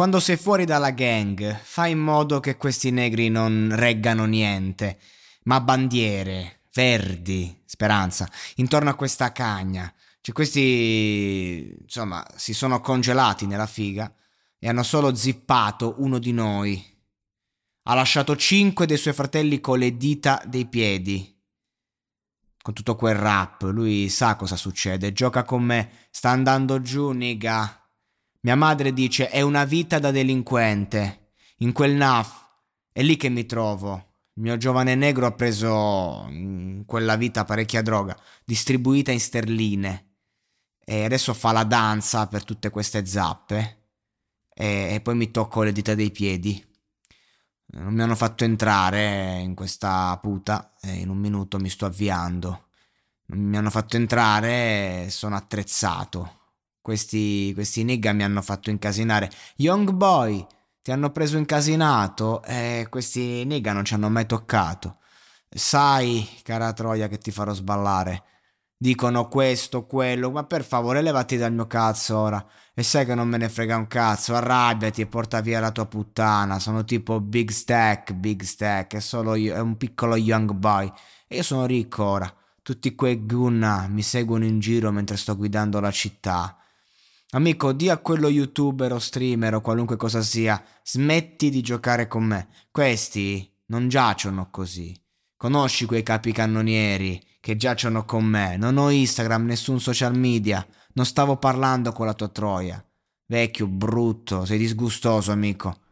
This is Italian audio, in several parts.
Quando sei fuori dalla gang, fai in modo che questi negri non reggano niente, ma bandiere, verdi, speranza, intorno a questa cagna. Cioè questi, insomma, si sono congelati nella figa e hanno solo zippato uno di noi. Ha lasciato cinque dei suoi fratelli con le dita dei piedi. Con tutto quel rap, lui sa cosa succede, gioca con me, sta andando giù, niga. Mia madre dice è una vita da delinquente. In quel NAF è lì che mi trovo. Il mio giovane negro ha preso in quella vita parecchia droga, distribuita in sterline. E adesso fa la danza per tutte queste zappe. E, e poi mi tocco le dita dei piedi. Non mi hanno fatto entrare in questa puta e in un minuto mi sto avviando. Non mi hanno fatto entrare e sono attrezzato. Questi, questi nigga mi hanno fatto incasinare. Young boy, ti hanno preso incasinato e questi nigga non ci hanno mai toccato. Sai, cara Troia, che ti farò sballare. Dicono questo, quello, ma per favore levati dal mio cazzo ora. E sai che non me ne frega un cazzo, arrabbiati e porta via la tua puttana. Sono tipo Big Stack, Big Stack, è solo io, è un piccolo young boy. E io sono ricco ora. Tutti quei gunna mi seguono in giro mentre sto guidando la città. Amico, di a quello youtuber o streamer o qualunque cosa sia, smetti di giocare con me. Questi non giacciono così. Conosci quei capicannonieri che giacciono con me. Non ho Instagram, nessun social media. Non stavo parlando con la tua troia. Vecchio, brutto, sei disgustoso, amico.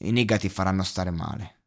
I nigga ti faranno stare male.